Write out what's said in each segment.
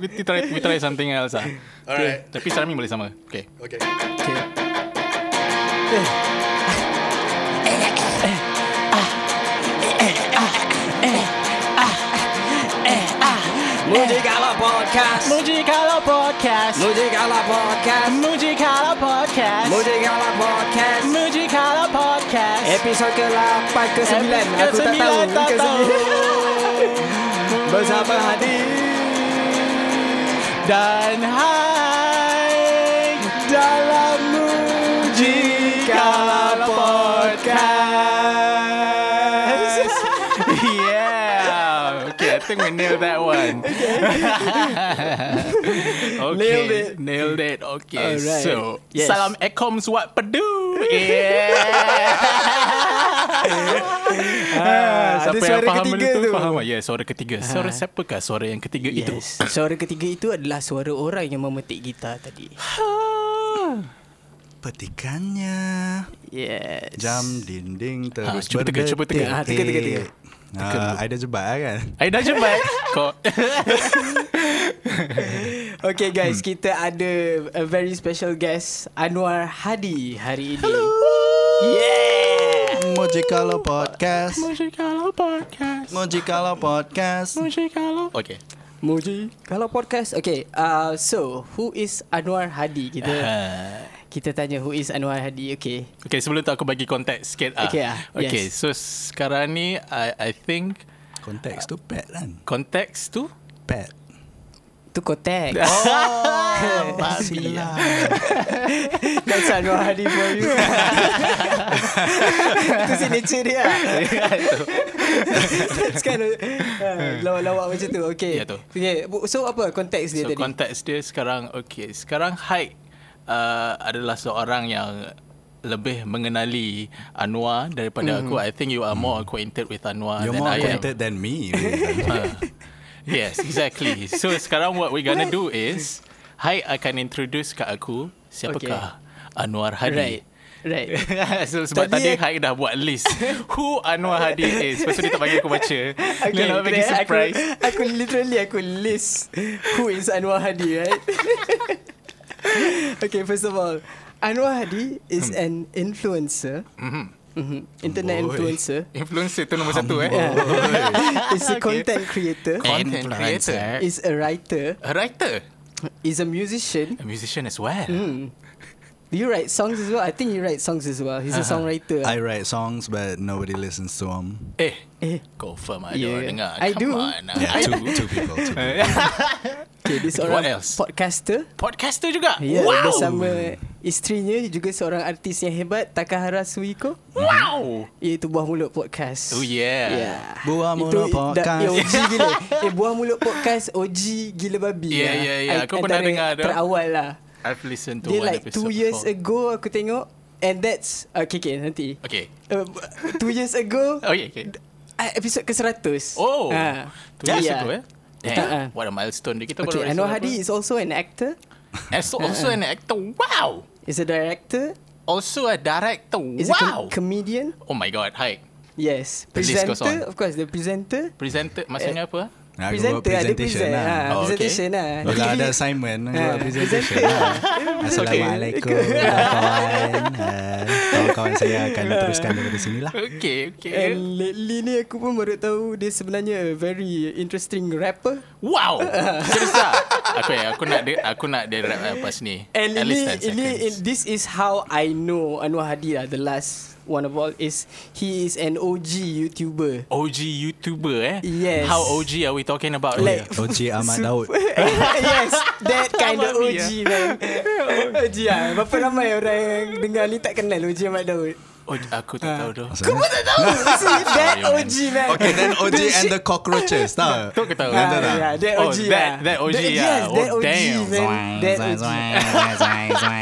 we try we try something else ah. Alright. Tapi sekarang ni boleh sama. Okay. Okay. Okay Muji Kalau Podcast Muji kalau podcast. Muji Kalau Podcast Muji kalau podcast. Muji Kalau Podcast Muji kalau podcast. Episod ke-8 ke-9 Aku tak tahu tak Ke-9. tahu. Bersama Hadi Dan hai Dalam Muji Podcast yeah. Okay, I think we nailed that one. okay. Nailed it. Nailed it. Okay. Alright. So, Yes. salam ekom suat pedu. Yeah. Ah, ada Siapa yang suara faham ketiga benda tu, tu. faham tak? Ya, suara ketiga. Suara siapakah suara yang ketiga itu? Yes. Suara ketiga itu adalah suara orang yang memetik gitar tadi. Petikannya Yes. Jam dinding terus Ah, cuba teka, cuba teka. Ah, teka, teka, teka. Ah, I dah jebat lah kan I dah cepat. Kau. Okay guys, kita ada a very special guest Anwar Hadi hari ini. Yeah. Moji Kalau Podcast Muji kalau podcast. Moji Kalau Podcast Muji kalau. Okay. Muji kalau podcast. Okay, uh, so who is Anwar Hadi? Kita Uh, kita tanya who is Anwar Hadi. Okay. Okay, sebelum tu aku bagi konteks sikit. ah. Okay, ah, Okay, yes. so sekarang ni I, I think Konteks tu pet kan konteks tu Pet Tu kotek. Oh, babi. That's Anwar Hadi for you. Itu signature dia. That's kind of uh, lawak-lawak macam tu. Okay. Ya, tu. Okay. So apa konteks dia So tadi? konteks dia sekarang Okay Sekarang Haik uh, Adalah seorang yang Lebih mengenali Anwar Daripada Mhm. aku I think you are more acquainted with Anwar You're than more I acquainted than me really. am uh, Yes exactly So sekarang what we're gonna do is Haik akan introduce kat aku Siapakah Anwar Hadi Right. Right. so, sebab Tadi- tadi, Haik dah buat list Who Anwar Hadi is Lepas tu dia tak bagi aku baca okay, Dia nak bagi surprise Aku, aku literally aku list who is Anwar Hadi, right? okay, first of all, Anwar Hadi is an influencer. Mm-hmm. Internet Boy. influencer. Influencer tu nombor satu eh is a content creator. Content creator Is a writer. A writer Is a musician. A musician as well Do you write songs as well? I think you write songs as well. He's a songwriter. I write songs but nobody listens to them Eh eh, Confirm ada Yeah. orang dengar I Come do. on ah. Yeah, I two, do two people, two people. okay, this What orang else? podcaster. Podcaster juga Ya, Wow bersama isterinya juga seorang artis yang hebat Takahara Suiko Wow iaitu Buah Mulut Podcast. Oh yeah Yeah. Buah Mulut Itu Podcast. Da, eh, OG gila. eh Buah Mulut Podcast OG gila babi. Yeah, lah. yeah, yeah. I- Aku pernah dengar tu. Terawal lah. I've listened to Dia one like episode two years before. ago aku tengok and that's okay okay nanti. Okay Uh, two years ago Oh yeah okay uh, episode ke 100. Oh Ah. Two years Yeah. ago eh Ah, Damn, ah. what a milestone dia. Kita Okay, baru Anwar Hadi is also an actor, also, also an actor Wow is a director, Also a director. Is a Wow. com- comedian. Oh my god. Hi. Yes, The presenter, of course, the presenter. Presenter Maksudnya apa Buat presenter ada presentation present lah. ah, Oh, okay. presentation lah. Bila TV ada assignment Ah, buat presentation lah. Assalamualaikum Kawan-kawan. Ah, Kawan-kawan saya akan teruskan daripada sini lah. Okay okay. And lately ni aku pun baru tahu dia sebenarnya a very interesting rapper. Wow! Serius tak Aku aku nak dia Aku nak dia rap lepas ni And At ini, least 10 ini, this is how I know Anwar Hadi lah, the last one of all is he is an OG YouTuber. OG YouTuber eh Yes. How OG are we talking about Like- here? OG Ahmad Daud yes, that kind of OG man. OG ah. Berapa ramai orang yang dengar ni tak kenal OG Ahmad Daud. Oh, aku tak tahu tu. Kau pun tak tahu See that man. OG man Okay then OG and the cockroaches Tahu Tu aku tahu. Ah, tak? yeah, that Oh, OG that- lah. that OG That- lah. Yes, that Oh, OG damn. man. That OG.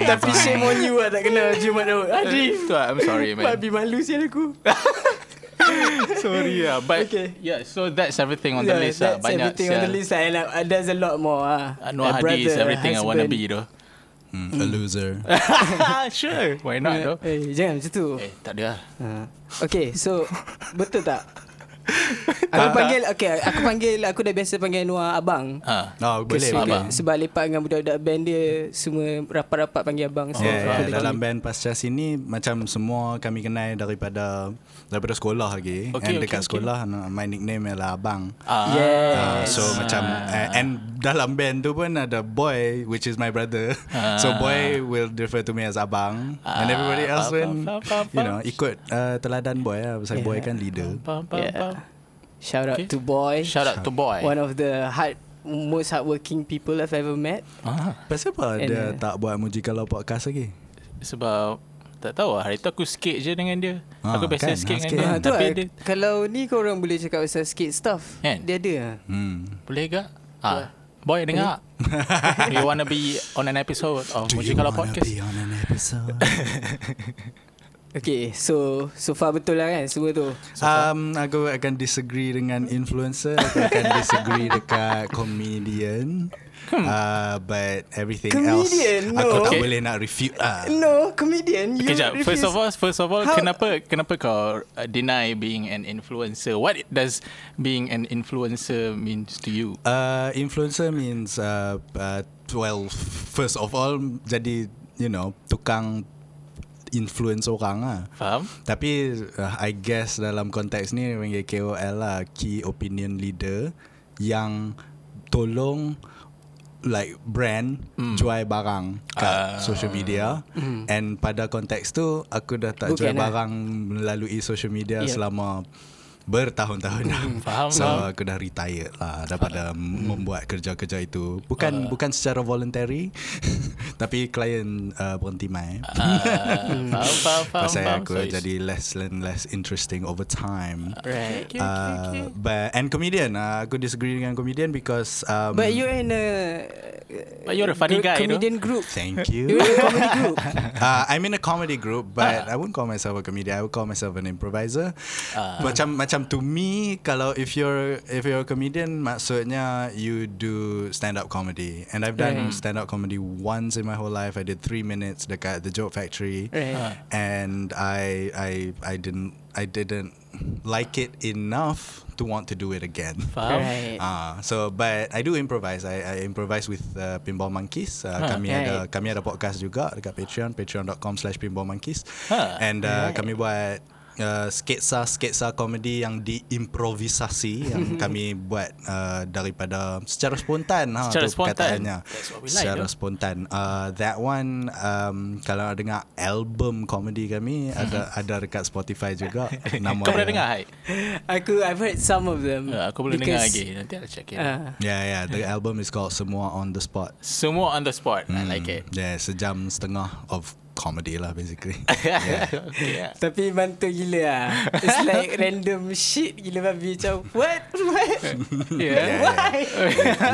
Tapi shame on you lah tak kenal OG Ahmad Daud. Aduh. Tu, I'm sorry man. Babi malu sial aku. Sorry lah. But Okay. yeah, so that's everything on the Yeah, list lah. that's Banyak everything on the list lah. And uh, there's a lot more. Uh. Anwar Hadi is everything I want to be though. Mm, a loser. sure. Why not though? Eh, jangan macam tu. Eh, tak ada lah. Uh. Okay, so betul tak? Aku panggil okay, aku panggil aku dah biasa panggil Anwar abang. Ha. Oh, boleh, Sebab- boleh. Sebab lepak dengan budak-budak band dia Semua rapat-rapat panggil abang so, Yeah, aku yeah, dalam band pasca sini macam semua kami kenal daripada daripada sekolah lagi. Okay, and okay, dekat okay. sekolah my nickname ialah abang. Ah. Yes. Uh, so macam uh, and dalam band tu pun ada boy which is my brother. so boy will refer to me as abang and Ah, everybody else faham, faham, you know ikut uh, teladan boy lah pasal Yeah. boy kan leader. Yeah. Shout out Okay. to Boy Shout out to boy. One of the hard Most hardworking people I've ever met Ah, Pasal apa And, dia uh, tak buat Muji Kalau podcast lagi? sebab tak tahu lah. Hari tu aku skate je dengan dia. Ah, aku biasa kan? skate Ah, dengan skate. dia. ha, tu Tapi lah, dia Kalau ni korang boleh cakap Pasal skate stuff Kan? Dia ada lah. Hmm. boleh ke? Ah, boy dengar. you wanna be on an episode of Do Muji you Kalau wanna Podcast? be on an episode? Okay So So far betul lah kan Semua tu Um, aku akan disagree dengan influencer. Aku akan disagree dekat comedian. Uh, but everything Comedian? else, aku No. tak Okay. boleh nak refute lah. No Comedian you Okay, jap. First of all, first of all, How- kenapa kenapa kau uh, deny being an influencer? What does being an influencer means to you? Uh, influencer means, uh, uh, well, first of all, jadi, you know, tukang influence orang lah. Faham? Tapi uh, I guess dalam konteks ni panggil KOL lah Key Opinion Leader Yang tolong like brand mm. jual barang kat Ah. social media mm. and pada konteks tu aku dah tak Bukan jual lah. barang melalui social media Yeah. selama bertahun-tahun dah. Faham, So faham. aku dah retired lah daripada membuat kerja-kerja itu. Bukan Ah. bukan secara voluntary tapi klien uh, berhenti mai. Ah, faham, faham, faham. Pasal faham. aku So jadi less and less interesting over time. Right Okay, okay, okay. Uh, but and comedian, uh, aku disagree dengan comedian because um, But you're in a But you're a funny group- guy, though. Comedian group Thank You're you. in a comedy group uh, I'm in a comedy group, but Ah. I wouldn't call myself a comedian. I would call myself an improviser. Ah. Macam macam to me, kalau if you're if you're a comedian, maksudnya you do stand up comedy. And I've done Right. stand up comedy once in my whole life. I did three minutes dekat the Joke Factory. Right Ah. and I I I didn't I didn't like it enough to want to do it again. Faham? Right Ah, so but I do improvise. I, I improvise with uh, Pinball Monkeys. Uh, Huh. kami Right. ada kami ada podcast juga dekat Patreon, patreon.com/slash Pinball Monkeys. Huh. And uh, Right. kami buat uh, sketsa sketsa komedi yang diimprovisasi yang kami buat uh, daripada secara spontan ha Secara tu spontan. perkataannya. That's what we like, secara though. spontan. Uh, that one um, kalau dengar album komedi kami ada ada dekat Spotify juga. Nama Kau pernah dengar, Hai? Aku I've heard some of them Uh, aku boleh dengar lagi. Nanti aku check it. uh, Yeah, yeah. The album is called Semua on the Spot. Semua on the spot. I like it. Yeah, sejam setengah of comedy lah basically. okay, yeah. Tapi bantu gila lah It's like random shit gila babi Macam what? What? Yeah. Yeah, Why?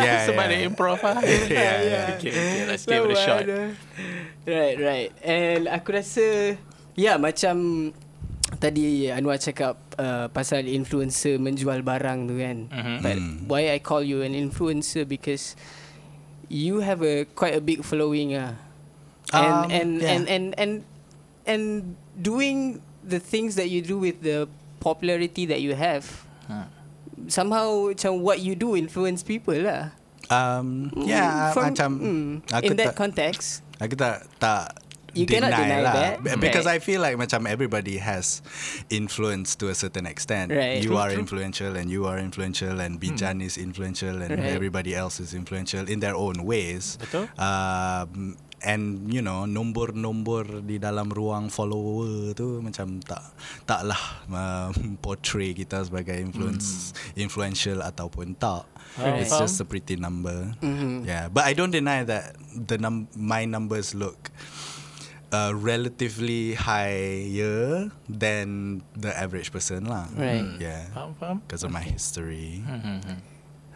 yeah, Sebab yeah. dia improv lah. Yeah, yeah. Okay, okay, let's give it a shot. Right, right. And aku rasa, ya yeah, macam tadi Anwar cakap uh, pasal influencer menjual barang tu kan. Mhm. But Hmm. why I call you an influencer because you have a quite a big following ah. And Um, and, yeah. and and and and doing the things that you do with the popularity that you have Hmm. somehow macam what you do influence people lah. Um, Mm, yeah, from- macam mm, aku in that tak, context. aku tak tak You cannot deny lah. that, because right. I feel like macam everybody has influence to a certain extent. Right. You True, are true. influential and you are influential and Bijan is influential and Right. everybody else is influential in their own ways. Betul. Um, and you know nombor-nombor di dalam ruang follower tu macam tak taklah uh, portray kita sebagai influence influential ataupun tak. Faham, It's faham. just a pretty number. Mhm. Yeah, but I don't deny that the num my numbers look uh, relatively higher than the average person lah. Right. Yeah. Faham, faham? Because of my history. Hmm, hmm, hmm.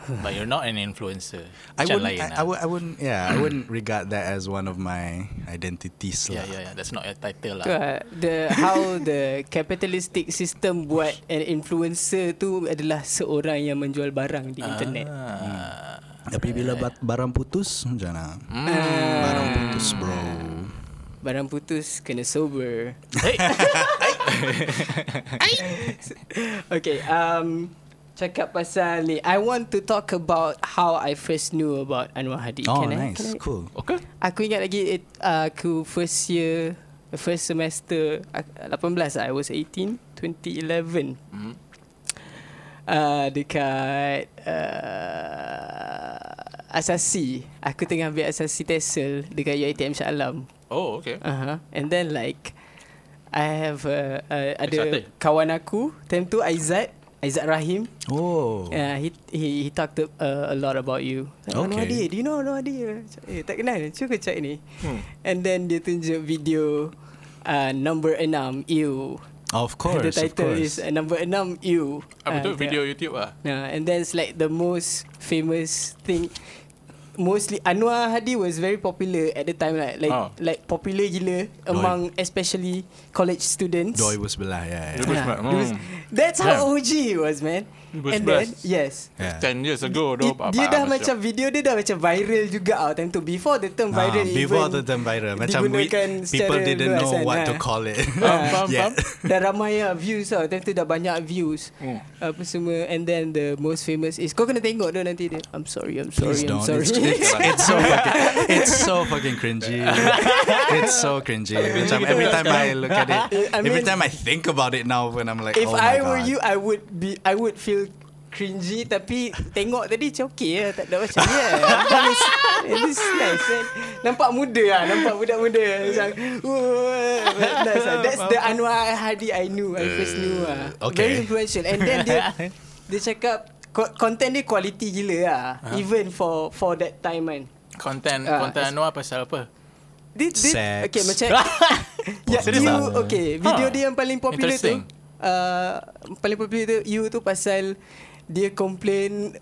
But you're not an influencer. I wouldn't, lain I. I, would, I wouldn't, yeah, I wouldn't regard that as one of my identities Yeah, lah. yeah, yeah. That's not your title lah. Lah, the how the capitalistic system buat an influencer tu adalah seorang yang menjual barang di internet. Ah. Tapi bila bat, barang putus, macam mana? Hmm. Barang putus, bro. Barang putus kena sober. Hey. Okay, um cakap pasal ni. I want to talk about how I first knew about Anwar Hadi. Oh, Can I? nice. Can I? Cool. Okay. Aku ingat lagi it, uh, aku first year first semester uh, 18 lah. I was 18 2011. Hmm. Uh, dekat uh, Asasi Aku tengah ambil Asasi Tesel Dekat UiTM Shah Alam Oh, okay. uh-huh. And then like I have uh, uh, Ada kawan aku Time tu Aizat Aizat Rahim Oh. uh, he, he he talked uh, a lot about you Okay. Anwar Hadi Do you know Anwar Hadi Eh tak kenal Cuba check ni Hmm. And then dia tunjuk video uh, Number 6 You Of course, The title of is course. uh, Number 6 You Apa tu? Ah, Video YouTube lah. Yeah, and then it's like the most famous thing. Mostly Anwar Hadi was very popular at the time like like Oh. like popular gila among especially college students. Doi sebelah, yeah. yeah. Yeah, Hmm. it was- That's how Damn. OG he was man. And then yes. yeah. 10 years ago It, tu. dia dah macam video dia dah macam viral juga ah time tu before the term Ah, viral before even the term viral Macam we, people didn't know kan, what ah. to call it faham, yet. faham. Dah ramai lah views tau Time tu dah banyak views Hmm. Apa semua And then the most famous is Kau kena tengok tu nanti dia I'm sorry I'm sorry Please I'm don't sorry it's, it's, it's so fucking It's so fucking cringy It's so cringy Macam every time I look at it I Every mean- time I think about it now When I'm like If oh my I were God. you I would be I would feel cringy Tapi tengok tadi macam okay lah Tak ada macam yeah This, this nice man. Nampak muda lah Nampak budak muda Macam "Wah, nice lah. That's the Anwar Hadi I knew I first knew lah Uh, okay. Very influential And then dia Dia cakap Content dia quality gila lah Even for for that time kan Content, Ah, content it's- Anwar pasal apa? dia, dia, Sex. Okay macam ya, Serious you, ah? Okay Video Huh. dia yang paling popular tu uh, Paling popular tu You tu pasal Dia complain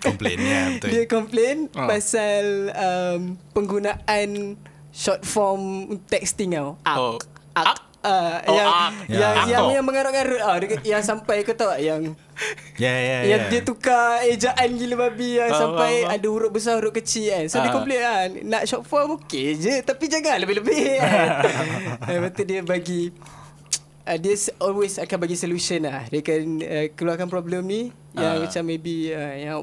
Complain, ya, betul. Dia complain Ah. Pasal um, Penggunaan Short form Texting tau Ak Oh. Ak, Ak? Uh, Oh, yang, ak. yang, Ya. yang, Ak. yang mengarut-garut ah, dia, Yang sampai kau tahu Yang Yeah yeah yang yeah dia tukar ejaan gila babi yang Faham, sampai faham, faham. ada huruf besar huruf kecil kan. So dia Ah. komplain kan nak short form okey je tapi jangan lebih-lebih kan. Lepas tu dia bagi uh, dia always akan bagi solution lah. Dia akan uh, keluarkan problem ni yang Ah. macam maybe uh, yang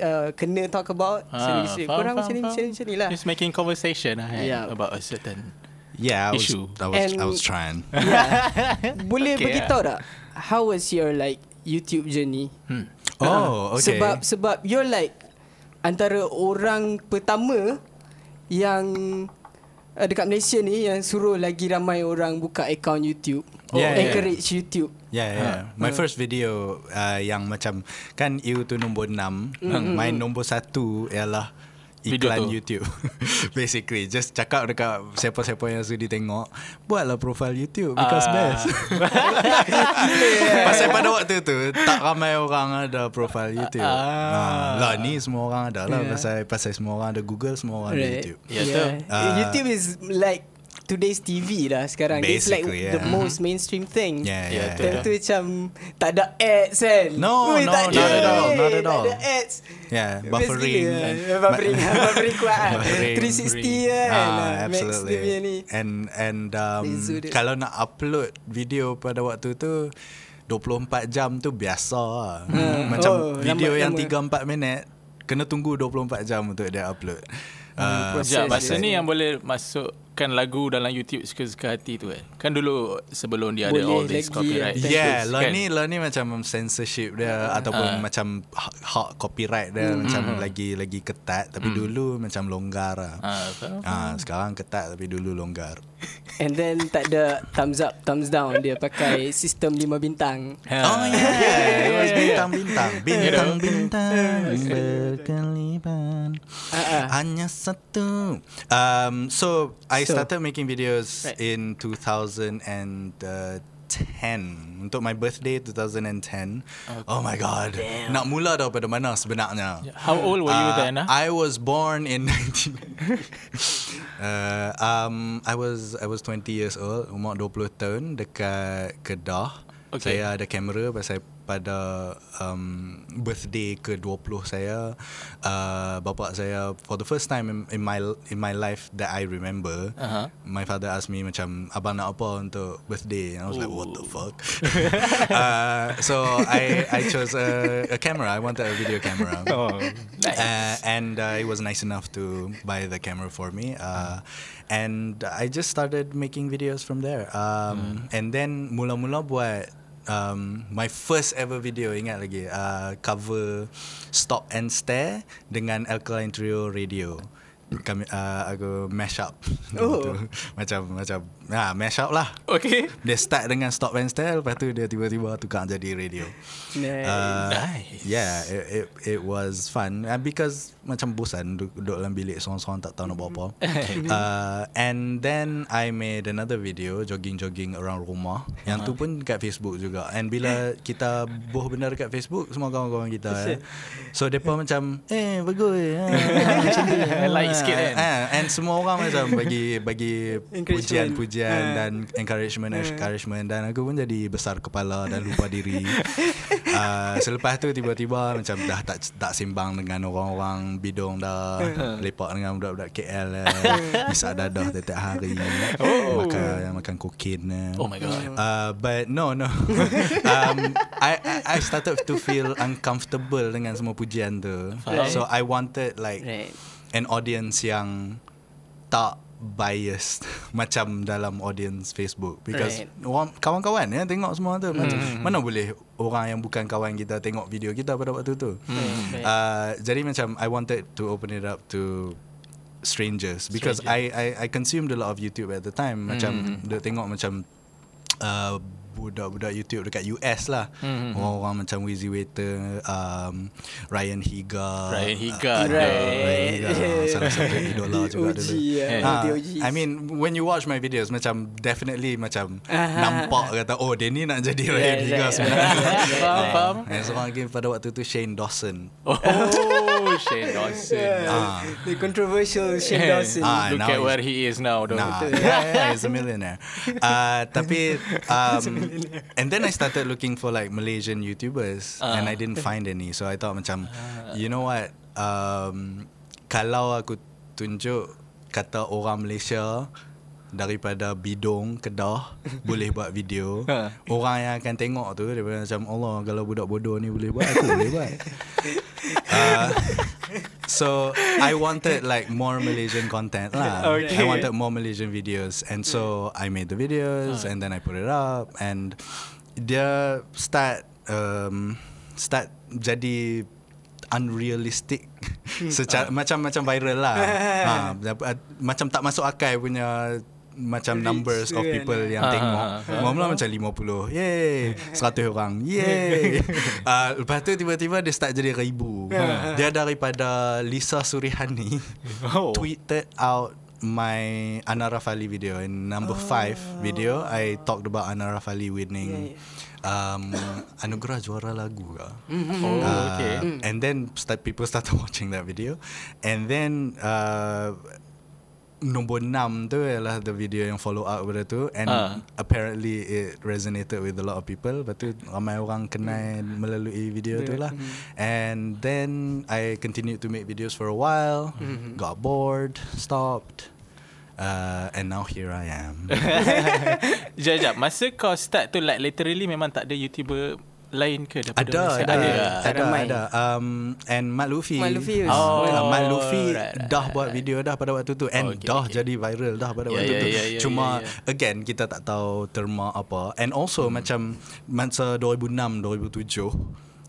uh, kena talk about Ah, solution. faham, Korang faham, macam ni faham. macam ni macam ni lah. Just making conversation lah eh, Yeah. about a certain Yeah I was, Issue. I was, I And- was trying Yeah. Boleh Okay, beritahu tak how was your like YouTube journey? hmm. Oh Ah, okay Sebab sebab you're like antara orang pertama yang uh, dekat Malaysia ni yang suruh lagi ramai orang buka account YouTube. Yeah, yeah. encourage YouTube. Yeah, yeah. My first video uh, yang macam kan you tu nombor 6, my nombor 1 ialah iklan tu. YouTube. Basically just cakap dekat siapa-siapa yang sudi tengok, buatlah profile YouTube because Ah. best. Pasal pada waktu tu tak ramai orang ada profile YouTube. Ah. Ah. Lah ni semua orang ada lah Yeah. pasal pasal semua orang ada Google, semua orang ada YouTube. Ya, tu. Ah. YouTube is like today's TV lah sekarang. It's like Basically, the yeah. most mainstream thing. Yeah, yeah. tu. Time tu macam tak ada ads kan. No, Ui, no, tak not at all, not at Tak all. ada ads. Yeah, buffering. and- buffering, buffering kuat kan. Buffering. 360 kan. Ah, Max absolutely. dia ni. And and um, kalau nak upload video pada waktu tu 24 jam tu biasa lah. Hmm. Macam Oh, video yang lama-lama. 3-4 minit kena tunggu 24 jam untuk dia upload. Uh, Sekejap, masa dia. ni yang boleh masukkan lagu dalam YouTube suka-suka hati tu kan. Kan dulu sebelum dia ada Boleh all this copyright. ya. Yeah, lah kan? ni lah ni macam censorship dia ataupun Ah. macam hak, hak copyright dia macam lagi lagi ketat tapi dulu macam longgar lah. Ah, faham. Ah, sekarang ketat tapi dulu longgar. And then tak ada thumbs up, thumbs down. Dia pakai sistem 5 bintang. Oh yeah, it was bintang-bintang, bintang-bintang berkelipan. Ah, ah. Hanya satu. Um, so I started making videos Right. in 2010 2010 untuk my birthday 2010. Oh my god. Nak mula daripada mana sebenarnya? How old were you Uh, then? ah? I was born in 19 uh, um I was I was 20 years old, umur 20 tahun dekat Kedah. Okay. Saya ada kamera pasal pada um, birthday ke-20 saya uh, bapa saya for the first time in, in my in my life that I remember Uh-huh. my father asked me macam abang nak apa untuk birthday and I was like what the fuck uh, so I I chose a, a camera I wanted a video camera Oh, nice. uh, and uh, he was nice enough to buy the camera for me. Uh, and I just started making videos from there. Um, And then mula-mula buat um, my first ever video ingat lagi uh, cover Stop and Stare dengan Alkaline Trio Radio. Kami uh, aku mash up Oh. macam macam ah mash up lah. Okay. Dia start dengan Stop and Stare lepas tu dia tiba-tiba tukar jadi radio. Nice. Uh, Nice. Yeah, it, it, it was fun uh, because macam bosan duduk, duduk dalam bilik seorang-seorang tak tahu nak buat apa. uh, and then I made another video jogging-jogging around rumah. Yang tu pun kat Facebook juga. And bila kita buh benda dekat Facebook, semua kawan-kawan kita. eh. So depa macam eh bagus. ah, macam ni. Like sikit kan? Ah, and semua orang macam bagi bagi Encouragement. Pujian-pujian Ah. dan encouragement encouragement dan aku pun jadi besar kepala dan lupa diri. uh, selepas tu tiba-tiba macam dah tak tak simbang dengan orang-orang bidung dah lepak dengan budak-budak KL lah. Bisa dadah setiap hari. Oh. Makan makan kokain. eh. Oh my god. Uh, but no no um, I, I I started to feel uncomfortable dengan semua pujian tu Faham. so I wanted like Right. an audience yang tak biased macam dalam audience Facebook. Because Right. orang kawan-kawan ya tengok semua tu. Macam mana boleh orang yang bukan kawan kita tengok video kita pada waktu tu? Right. uh, jadi macam I wanted to open it up to strangers. Because I, I I consumed a lot of YouTube at the time. Macam dia tengok macam uh, budak-budak YouTube dekat US lah Hmm. orang-orang macam Wheezy Waiter um, Ryan Higa Ryan Higa uh. Ryan Higa salah satu idola juga dulu ya. Ah, OG. I mean when you watch my videos macam definitely macam nampak kata oh dia ni nak jadi Ryan Yeah, Higa yeah. sebenarnya Faham, faham. and seorang lagi pada waktu tu Shane Dawson Oh, Shane Dawson. Ah. The controversial Shane Dawson. Ah, Look at where he is now though. Nah, yeah, yeah, he's a millionaire. Uh, tapi, um, and then I started looking for like Malaysian YouTubers, and I didn't find any. So I thought macam, you know what? Um, kalau aku tunjuk kata orang Malaysia daripada Bidong Kedah boleh buat video Ha. orang yang akan tengok tu dia macam Allah kalau budak bodoh ni boleh buat aku boleh buat uh, so I wanted like more Malaysian content lah. I Okay. wanted more Malaysian videos. And so I made the videos and then I put it up. And dia start um, start jadi unrealistic. Secara macam macam viral lah. Ha, macam tak masuk akal punya macam Reach numbers of kan. people yang Ah, tengok. ah, ah. Mula-mula macam 50 Yeay 100 orang. Yeay uh, Lepas tu tiba-tiba Dia start jadi ribu. Dia daripada Lisa Surihani Oh. Tweeted out My Ana Rafali video. In number 5 video I talked about Ana Rafali winning um, Anugerah juara lagu ke. Oh, Uh, okay. And then start, people started watching that video. And then uh, Nombor 6 tu adalah the video yang follow up pada tu. And Ah. apparently it resonated with a lot of people. Lepas tu ramai orang kenal melalui video tu lah. And then I continued to make videos for a while. Got bored, stopped. Uh, And now here I am. Sekejap, sekejap. Masa kau start tu like literally memang tak ada YouTuber lain ke daripada Ada, Malaysia? ada? Tak ada, ramai. ada. Um, and Mat Luffy. Mat Luffy Oh, Oh, Mat Luffy right, right, dah right, buat video dah pada waktu tu and Okay, dah okay. jadi viral dah pada Yeah, waktu yeah, tu. yeah, yeah, Cuma yeah, yeah. again kita tak tahu terma apa. And also Hmm. macam masa 2006 2007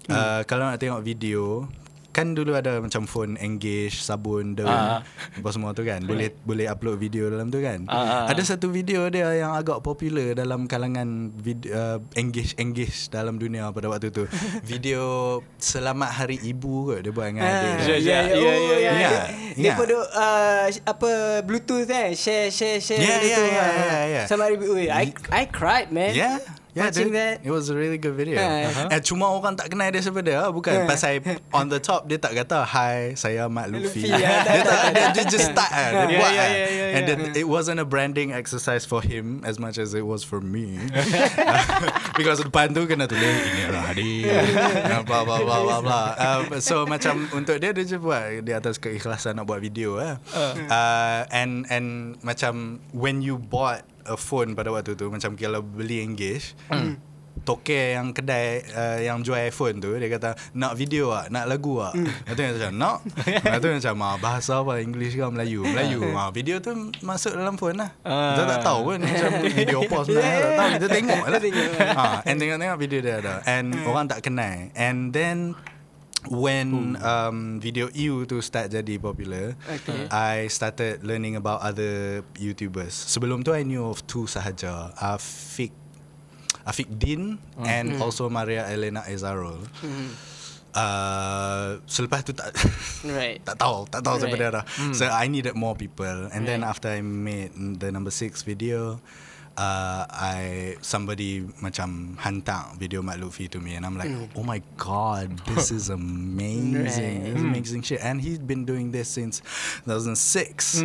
uh, kalau nak tengok video kan dulu ada macam phone engage sabun daun Ah. apa semua tu kan boleh boleh upload video dalam tu kan ah. ada satu video dia yang agak popular dalam kalangan video, uh, engage engage dalam dunia pada waktu tu video selamat hari ibu kot dia buat dengan adik dia. Ya, ya, ya, ya, oh, ya, ya. ya. Dia, duk, uh, apa Bluetooth kan, share, share, share. Ya, benda ya, tu, ya, ah. ya, ya. Sama ribu. Ui, I, I cried man. Yeah. Yeah, watching dude. that. It was a really good video. Uh. Uh-huh. Eh, cuma orang tak kenal dia siapa dia. Bukan. Uh. Pasal on the top dia tak kata hi, saya Mat Luffy. Luffy, tak, dia, tak, tak, dia, dia just start. ah. Dia Yeah, buat. yeah, ah. yeah, yeah, And yeah. then it wasn't a branding exercise for him as much as it was for me. Because depan tu kena tulis ini lah dia. blah blah blah blah blah. Um, so macam untuk dia dia je buat di atas keikhlasan nak buat video eh. Uh, and and macam when you bought a phone pada waktu tu macam kalau beli Engage Toke yang kedai uh, yang jual iPhone tu dia kata nak video ah nak lagu ah. Lepas tu macam nak? Lepas tu macam ah, bahasa apa English ke Melayu? Melayu. Ah, video tu masuk dalam phone lah. Kita tak tahu pun macam video apa sebenarnya tak tahu kita tengok lah. ah, and tengok-tengok video dia ada. And orang tak kenal. And then when um, video EU tu start jadi popular, Okay. I started learning about other YouTubers. Sebelum tu I knew of two sahaja, Afiq Afiq Din and also Maria Elena Ezarol. Uh, selepas tu tak Right. tak tahu tak tahu Right. dia dah. So I needed more people and then Right. after I made the number six video uh, I somebody macam hantar video Mat Lutfi to me and I'm like oh my god this is amazing this is amazing shit. And he's been doing this since 2006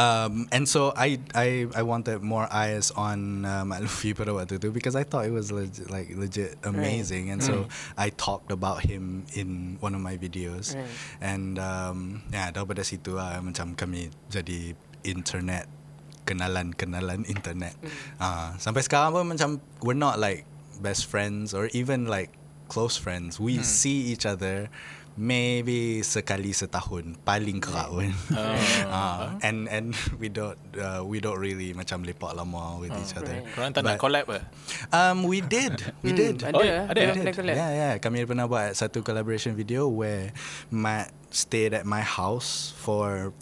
Um, and so I, I I wanted more eyes on Mat Lutfi pada waktu because I thought it was legit, like legit amazing. And so I talked about him in one of my videos. Right. and um, yeah daripada situ lah macam kami jadi internet kenalan-kenalan internet uh, sampai sekarang pun macam we're not like best friends or even like close friends we see each other maybe sekali setahun paling kerap pun uh, and and we don't uh, we don't really macam lepak lama with each other right. Korang tak nak collab ke? Um, we did. We did. ada, Oh, ada, ada, We did. Yeah, yeah. Kami pernah buat satu collaboration video where Matt stayed at my house for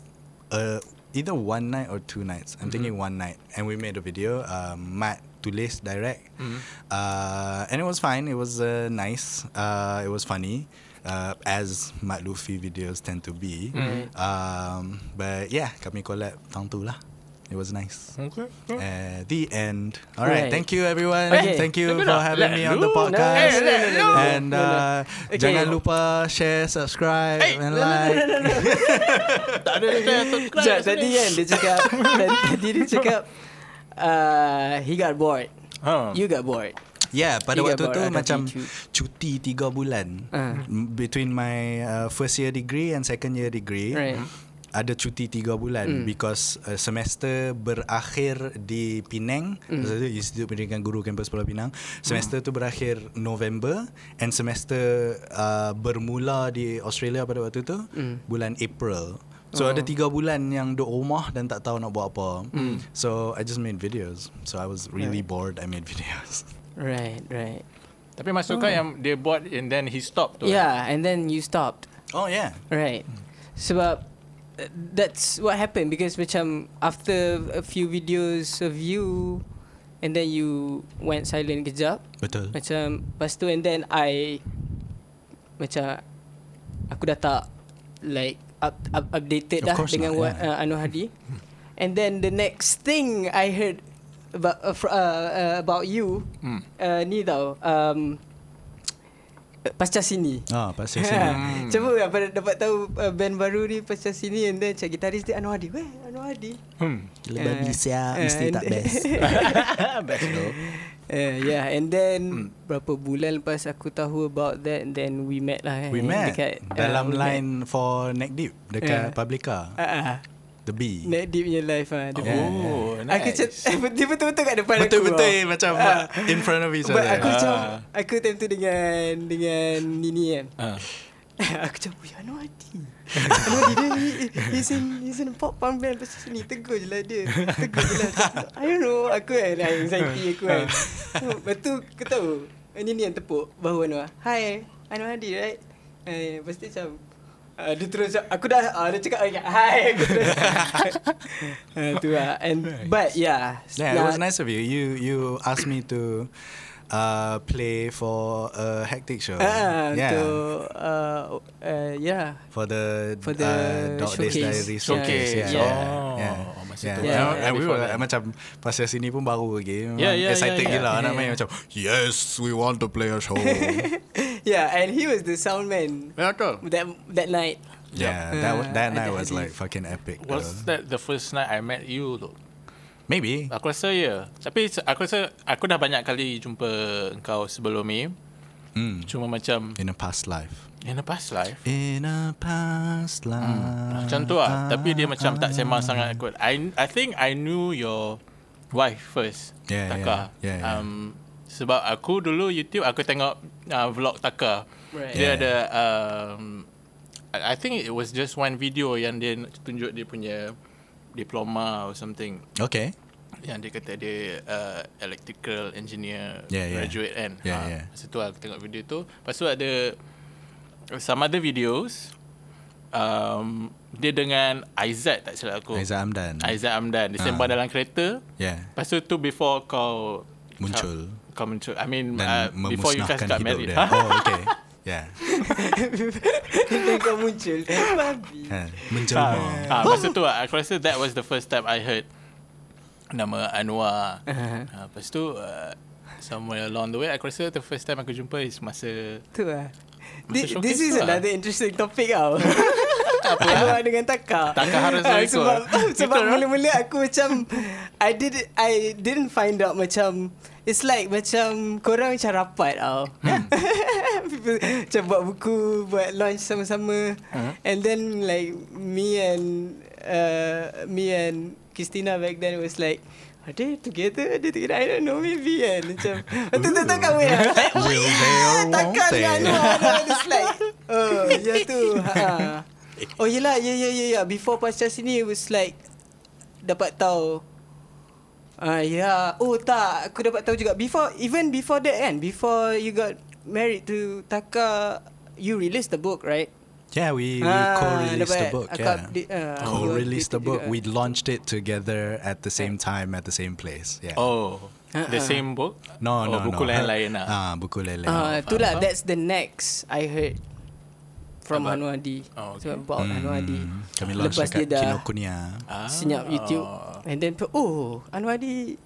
uh, either one night or two nights. I'm thinking one night, and we made a video. Um, Matt tulis direct, uh, and it was fine. It was uh, nice. Uh, it was funny. Uh, as Mat Luffy videos tend to be, um, but yeah, kami collab tahun tu lah. It was nice. Okay. Uh, the end. All right. Right. Thank you, everyone. Okay. Thank you Tunggu for having Let me on the podcast. No, no, no, no, no. And uh, Okay. jangan lupa share, subscribe, Hey, and no, no, like. Tak ada share subscribe. Tadi kan dia cakap tadi, tadi dia cakap uh, he got bored. Ha. You got bored. Yeah, pada Tiga waktu tu macam cuti tiga bulan. M- between my uh, first year degree and second year degree. Right. Ada cuti tiga bulan because uh, semester berakhir di Penang, mm. Institut Pendidikan Guru Kampus Pulau Pinang. Semester tu berakhir November and semester uh, bermula di Australia pada waktu tu bulan April. So Oh. ada tiga bulan yang duduk rumah dan tak tahu nak buat apa. So I just made videos. So I was really bored. I made videos. Right, right. Tapi masukkan yang dia buat and then he stopped tu. Yeah, and then you stopped. Oh yeah. Right. Sebab uh, that's what happened because macam after a few videos of you and then you went silent kejap Betul. macam lepas tu and then I macam aku dah tak like up, up, updated Of dah dengan not, what yeah. uh, Anu Hadi and then the next thing I heard about uh, uh, uh, about you Hmm. uh, ni tau um, pasca sini Ah, pasal Ha, sini. Cuba apa dapat tahu uh, band baru ni pasal sini and then cak gitaris dia Anwar Hadi. Weh, Anwar Hadi. Hmm. Gila Eh, babi siap eh, mesti tak best. Best tu. Uh, yeah, and then berapa bulan lepas aku tahu about that and then we met lah. We eh, met dekat, dalam we line for Neck Deep dekat Yeah. Publica. met. The B. Net deep punya life ah. Dia Yeah. Oh, Aku nice. cakap dia betul-betul kat depan Betul-betul aku. eh, macam Ah. in front of each But other. aku macam Ah. aku time tu dengan dengan Nini kan. Ah. aku macam Ya Anwar Hadi Anwar Hadi dia he- He's in He's in pop punk band Lepas tu sini Tegur je lah dia Tegur je lah I don't know Aku kan Anxiety aku kan Lepas tu Kau tahu Ini ni yang tepuk Bahu Anwar Hi Anwar Hadi right eh, Lepas tu macam uh, Dia terus Aku dah uh, Dia cakap okay, Hi Aku terus uh, Tu lah And But yeah Yeah, it nah, was nice of you. You you asked me to uh, play for a hectic show. Ah, yeah. Untuk uh, uh, Yeah For the For the uh, Dog Days showcase. Diary Showcase. Yeah. Yeah. yeah. Oh, yeah. Masa Yeah. Yeah, And- yeah, and we were that. like, macam pasal sini pun baru lagi. Yeah, yeah, excited yeah, gila yeah. nak main Yeah. macam yes, we want to play a show. Yeah, and he was the sound man Yeah, betul. that that night. yeah, that wa- that Uh, night was like fucking epic. Was though. that the first night I met you tu? Maybe. Aku rasa ya. Tapi se- aku rasa aku dah banyak kali jumpa engkau sebelum ni. Mm. Cuma macam In a past life. In a past life. In a past life. Macam tu lah Tapi dia macam tak sembang sangat kot I I think I knew your wife first Yeah, Taka yeah, yeah, yeah. Um, Sebab aku dulu YouTube Aku tengok uh, vlog Taka Right. Dia Yeah. ada um, I think it was just one video Yang dia tunjuk dia punya Diploma or something Okay. Yang dia kata dia uh, Electrical engineer Yeah, yeah. Graduate kan Yeah, Ah, yeah. Masa tu aku tengok video tu Lepas tu ada Some other videos um, Dia dengan Aizat tak silap aku Aizat Amdan. Aizat Amdan Dia sembang Ah. dalam kereta Yeah. Lepas tu tu before kau Muncul. Kau muncul I mean Dan uh, Before you guys got married dia. Ha? Oh, okay. Yeah. Dan kau muncul. Babi. Ha, menjelma. Ah, masa tu ah, aku rasa that was the first time I heard nama Anwar. Uh-huh. Ah, lepas tu uh, somewhere along the way aku rasa the first time aku jumpa is masa Tu lah. This, is lah. another interesting topic tau. Apa dengan Taka. Taka harus ikut. Sebab, sebab Betul, mula-mula aku macam I did I didn't find out macam It's like macam korang macam rapat tau. Hmm. People macam buat buku, buat launch sama-sama. Hmm. And then like me and uh, me and Christina back then was like are they together? Are they together? I don't know, maybe kan. Macam, betul-betul kahwin lah. Like, Will yeah, they or won't takkan kan. It's like, oh, ya tu. Ha. Oh, yelah, ya, ya, ya, ya. Before pasal sini, it was like, dapat tahu. Ah, ya. Yeah. Oh, tak. Aku dapat tahu juga. Before, even before that kan, before you got married to Taka, you released the book, right? Yeah, we, we Ah, co-released the book. Yeah. update, ah, aku co-released the book. We launched it together at the same time at the same place. Yeah. Oh The ah. same book No, oh, no, buku no. lain-lain lah Ah, buku lain-lain. Ah, faham, itulah faham. that's the next I heard from About- Hanuadi. Oh, okay. So about Hanuadi. Hmm, Kami launch Lepas dia dekat dah Kinokuniya. Ah. senyap YouTube and then oh Anwadi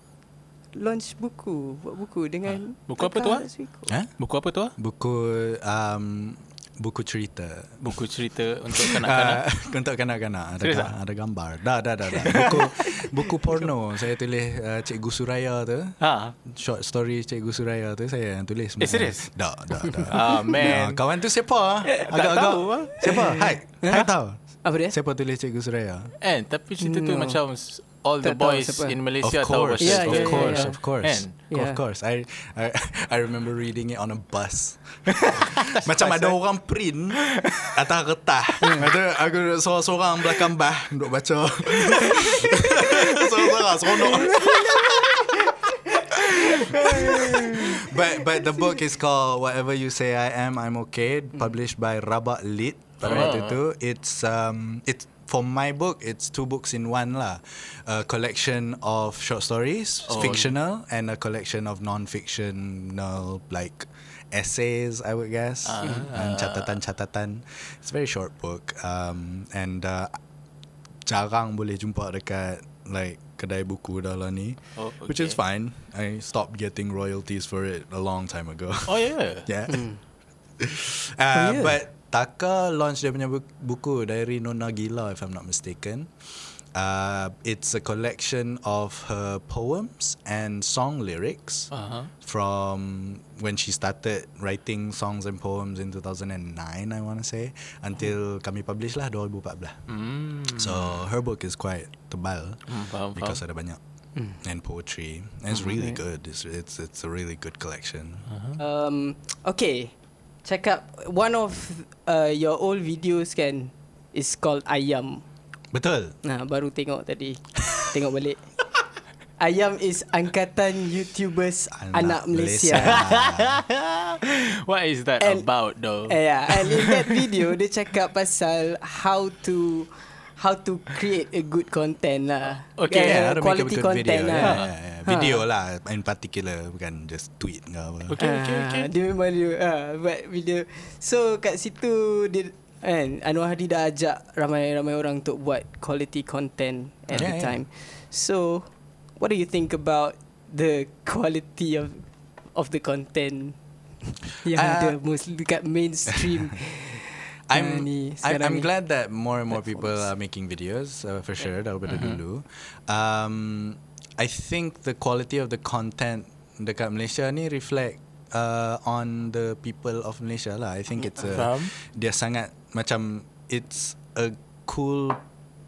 launch buku buat buku dengan Ah, buku apa tu, ah? Swiko. Ha? Buku apa tu? Buku um, buku cerita. Buku cerita untuk Ah, kanak-kanak untuk kanak-kanak ada, Serius ga- tak? ada gambar. Dah dah dah dah. Buku buku porno saya tulis uh, Cikgu Suraya tu. Ha Short story Cikgu Suraya tu saya yang tulis. Eh, serius? Dah dah dah. Ah man Ya, kawan tu siapa? Agak-agak tahu, ah. Siapa? Hai. Hai tahu. Apa dia? Siapa tulis Cikgu Suraya? Eh tapi cerita tu No. macam All the Tak tahu boys in Of Malaysia tahu course, pasal Yeah, of yeah, course, yeah. of course, Kan? Yeah. of course. I, I I remember reading it on a bus. Macam ada orang print atas kertas. Ada aku seorang-seorang belakang bah duduk baca. seorang-seorang seronok. but but the book is called Whatever You Say I Am I'm Okay, published by Rabak Lit. Pada Oh. waktu tu it's um it's for my book it's two books in one lah. A collection of short stories, Oh. fictional and a collection of non-fictional like essays I would guess Ah. and catatan-catatan. It's a very short book um and uh, jarang boleh jumpa dekat like kedai buku dah lah ni Oh, which is fine. I stopped getting royalties for it a long time ago. Oh yeah yeah. Hmm. uh, Oh, yeah. But Taka launch dia punya bu- buku Diary Nona Gila if I'm not mistaken. Uh, it's a collection of her poems and song lyrics uh-huh. from when she started writing songs and poems in 2009 I want to say until kami publish lah 2014. Hmm So her book is quite tebal faham, because faham. ada banyak and poetry. And it's really good. It's it's it's a really good collection. Um, okay. Check out one of uh, your old videos kan is called Ayam. Betul. Nah, baru tengok tadi. tengok balik. Ayam is angkatan YouTubers anak, Malaysia. What is that And- about though yeah, and in that video dia cakap pasal how to how to create a good content lah. Okay. Yeah, Yeah, how to make a quality good content video. lah. Yeah, yeah, yeah. Video lah in particular bukan just tweet ke apa. Okay okay okay Ah, Dia memang dia uh, buat video. So kat situ dia And Anwar Hadi dah ajak ramai-ramai orang untuk buat quality content at Yeah, the yeah. time. So, what do you think about the quality of of the content yang Uh, ada mostly dekat mainstream? I'm ni I'm, sekarang I'm glad that more and more people are making videos uh, for sure daripada dulu. Um, I think the quality of the content dekat Malaysia ni reflect uh, on the people of Malaysia lah. I think it's a Faham. dia sangat macam it's a cool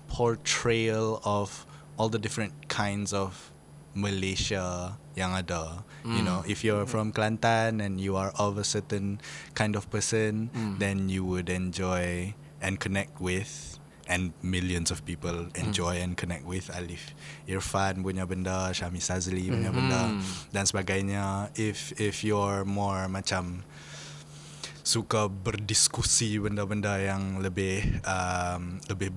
portrayal of all the different kinds of Malaysia yang ada. You know, if you're from Kelantan and you are of a certain kind of person, then you would enjoy and connect with and millions of people enjoy and connect with Alif Irfan punya benda, Syami Sazli punya benda dan sebagainya. If if you're more macam suka berdiskusi benda-benda yang lebih um, lebih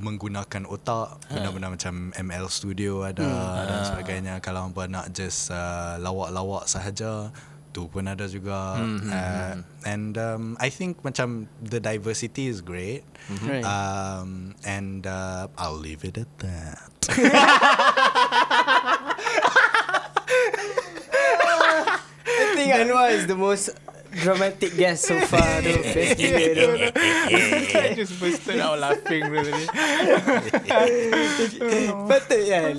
menggunakan otak benda-benda macam ML Studio ada dan sebagainya. Kalau hampa nak just uh, lawak-lawak sahaja tu pun ada juga. Uh, and um, I think macam the diversity is great. Right. um, and uh, I'll leave it at that. I think Anwar is the most dramatic guest so far. tu. Best gila tu. I just bursted out laughing tadi. Patut kan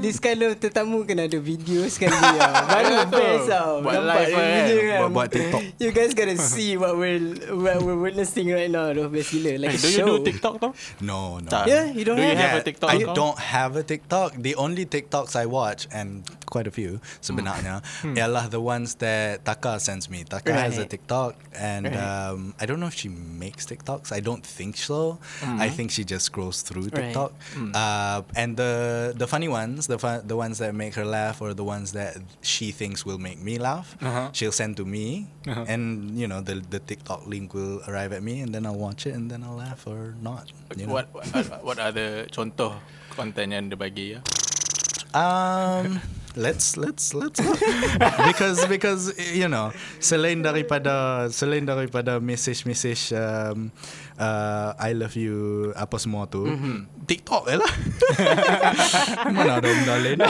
This kind of tetamu kena ada video sekali lah Baru best tau Buat Nampak live dia kan. video kan Buat-buat TikTok. You guys gotta see what we're What we're witnessing right now tu Best gila Like Hey, a do you show do TikTok tau? no no Tak. Yeah, you don't do you have- have a TikTok I account? don't have a TikTok. The only TikToks I watch and quite a few sebenarnya ialah the ones that Taka sends me. Taka has a Right. TikTok and Right. um, I don't know if she makes TikToks. I don't think so. I think she just scrolls through Right. TikTok. Uh, and the the funny ones, the fun, the ones that make her laugh or the ones that she thinks will make me laugh, Uh-huh. she'll send to me and you know the the TikTok link will arrive at me and then I'll watch it and then I'll laugh or not. You know? What, what what are the contoh konten yang dia bagi ya? Um, let's let's let's because because you know selain daripada selain daripada message message um, uh, I love you apa semua tu TikTok je lah. Mana ada benda lain?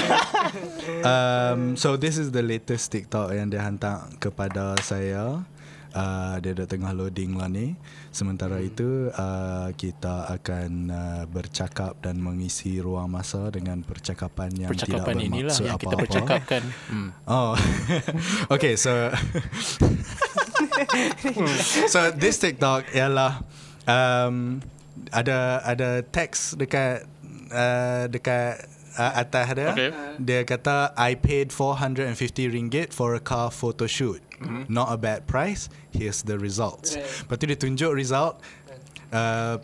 Um, so this is the latest TikTok yang dia hantar kepada saya. Uh, dia dah tengah loading lah ni Sementara itu uh, Kita akan uh, Bercakap dan mengisi ruang masa Dengan percakapan yang Percakapan tidak inilah bermaksud yang kita apa-apa. percakapkan. Hmm. Oh, okay. So, so this TikTok ialah um, ada ada teks dekat uh, dekat uh, atas dia. Okay. Dia kata I paid 450 ringgit for a car photo shoot. Mm-hmm. Not a bad price. Here's the results. Right. Lepas tu dia tunjuk result uh,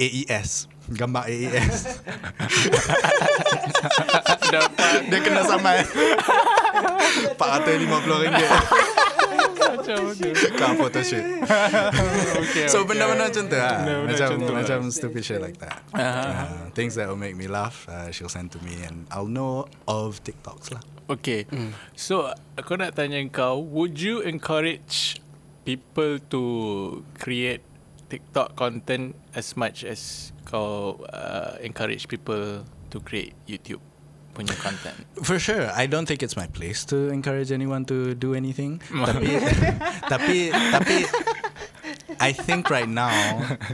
AES. Gambar AES. Dia kena samai 450 ringgit. macam tu. car photo shoot. Okay, So okay. benda-benda macam tu lah Macam macam macam stupid shit like that uh, Things that will make me laugh uh, She'll send to me And I'll know of TikToks lah Okay. So aku nak tanya kau, would you encourage people to create TikTok content as much as kau uh, encourage people to create YouTube punya content? For sure I don't think it's my place To encourage anyone to do anything Tapi Tapi Tapi I think right now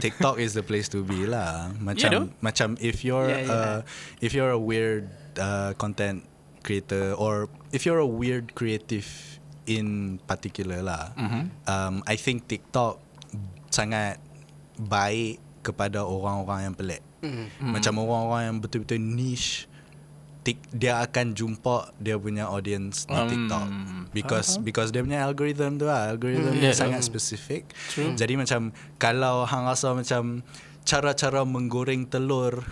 TikTok is the place to be lah Macam Yeah, though. Macam if you're Yeah, yeah. uh, If you're a weird uh, Content creator Or If you're a weird creative In particular lah Mhm. um, I think TikTok Sangat Baik Kepada orang-orang yang pelik. Macam orang-orang yang betul-betul niche tik, dia akan jumpa dia punya audience di Um, TikTok. Because because dia punya algorithm tu lah algorithm Hmm, dia yeah. sangat spesifik jadi macam kalau hang rasa macam cara-cara menggoreng telur.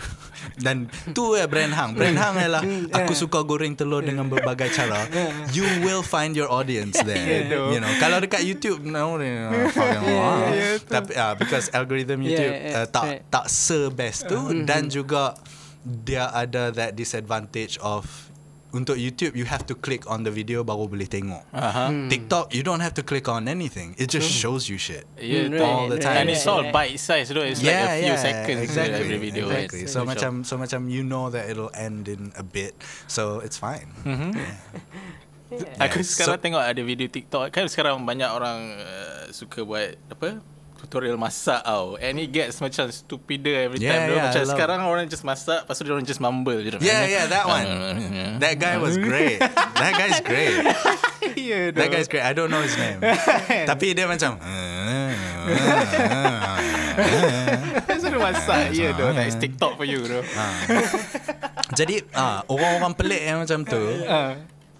Dan tu ya brand hang. Brand hang ialah aku suka goreng telur dengan berbagai cara. You will find your audience there. Yeah, you know kalau dekat YouTube no you know, fucking wow. tapi ah because algorithm Yeah, YouTube yeah, uh, tak right. tak se-best tu. Dan juga dia ada that disadvantage of untuk YouTube you have to click on the video baru boleh tengok. Aha. TikTok you don't have to click on anything. It just shows you shit. Yeah, Mm, tu. right, all the time. And it's all bite size though. It's like a few seconds exactly, every video. Exactly. So macam so macam you know that it'll end in a bit, so it's fine. Hmm. Yeah. Aku Yeah, sekarang so- tengok ada video TikTok kan sekarang banyak orang uh, suka buat apa tutorial masak tau and it gets macam stupider every Yeah, time yeah, yeah, macam I love- sekarang orang just masak lepas tu dia orang just mumble je Yeah, yeah, that one. That guy was great. That guy's great. yeah, That guy's great. I don't know his name. Tapi dia macam suruh masak yeah tu like it's TikTok for you tu Jadi ah orang-orang pelik yang macam tu Ah.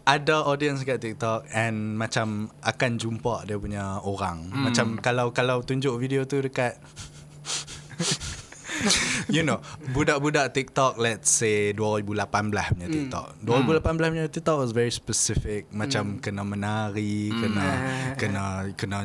Ada audience kat TikTok and macam akan jumpa dia punya orang. Hmm. Macam kalau kalau tunjuk video tu dekat You know Budak-budak TikTok Let's say 2018 punya Hmm. TikTok 2018 punya TikTok was very specific Macam kena menari Hmm. Kena. Kena Kena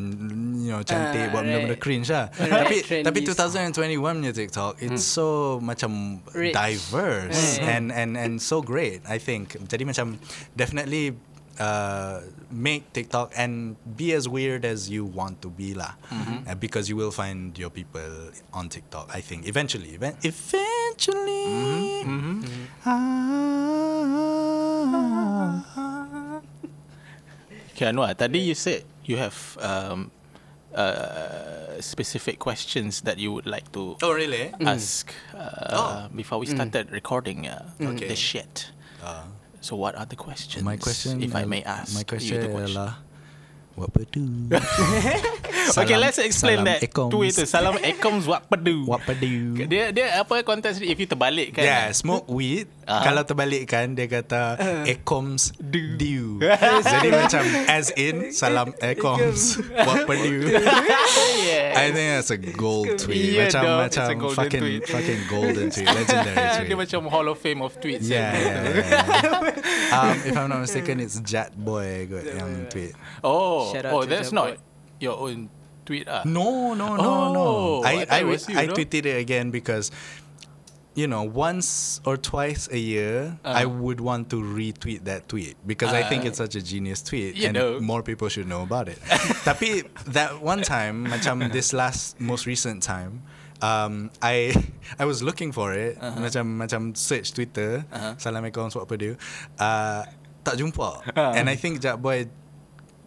You know Cantik Ah, Buat benda-benda right. cringe lah Right, Tapi Tapi trendy. 2021 punya TikTok It's so Macam Rich. Diverse Right. And and and so great I think Jadi macam Definitely uh, Make TikTok And be as weird as you want to be lah. Uh, Because you will find Your people On TikTok I think Eventually. Even- Eventually. Ah. Okay Anwar tadi you said you have um, uh, specific questions that you would like to Oh really? ask uh, before we started recording uh, Okay. the shit. uh, So what are the questions? My question if I may ask, My you question the question. adalah What pedu okay, Salam- let's explain salam that. ekoms. Two itu salam ekoms what pedu. What pedu Dia dia apa konteks dia? If you terbalik kan? Yeah, smoke weed. Ah. Kalau terbalikkan dia kata Ekoms do. Jadi macam as in salam Ekoms. What pedu? yes. I think that's a gold tweet. Yeah, macam dog, macam it's a golden fucking tweet. fucking golden tweet, legendary tweet. dia macam Hall of Fame of tweets. yeah, eh. yeah, yeah. um, if I'm not mistaken, it's Jat Boy kot yang tweet. Oh, oh, that's not your own tweet ah. No, no, no, Oh, no. I I I, you, I no? tweeted it again because you know once or twice a year I Uh-huh. would want to retweet that tweet because I think Uh, it's such a genius tweet and know. more people should know about it. Tapi that one time, macam this last most recent time. Um, I I was looking for it Uh-huh. macam macam search Twitter Uh-huh. Assalamualaikum what dia uh, tak jumpa Uh-huh. and I think Jat Boy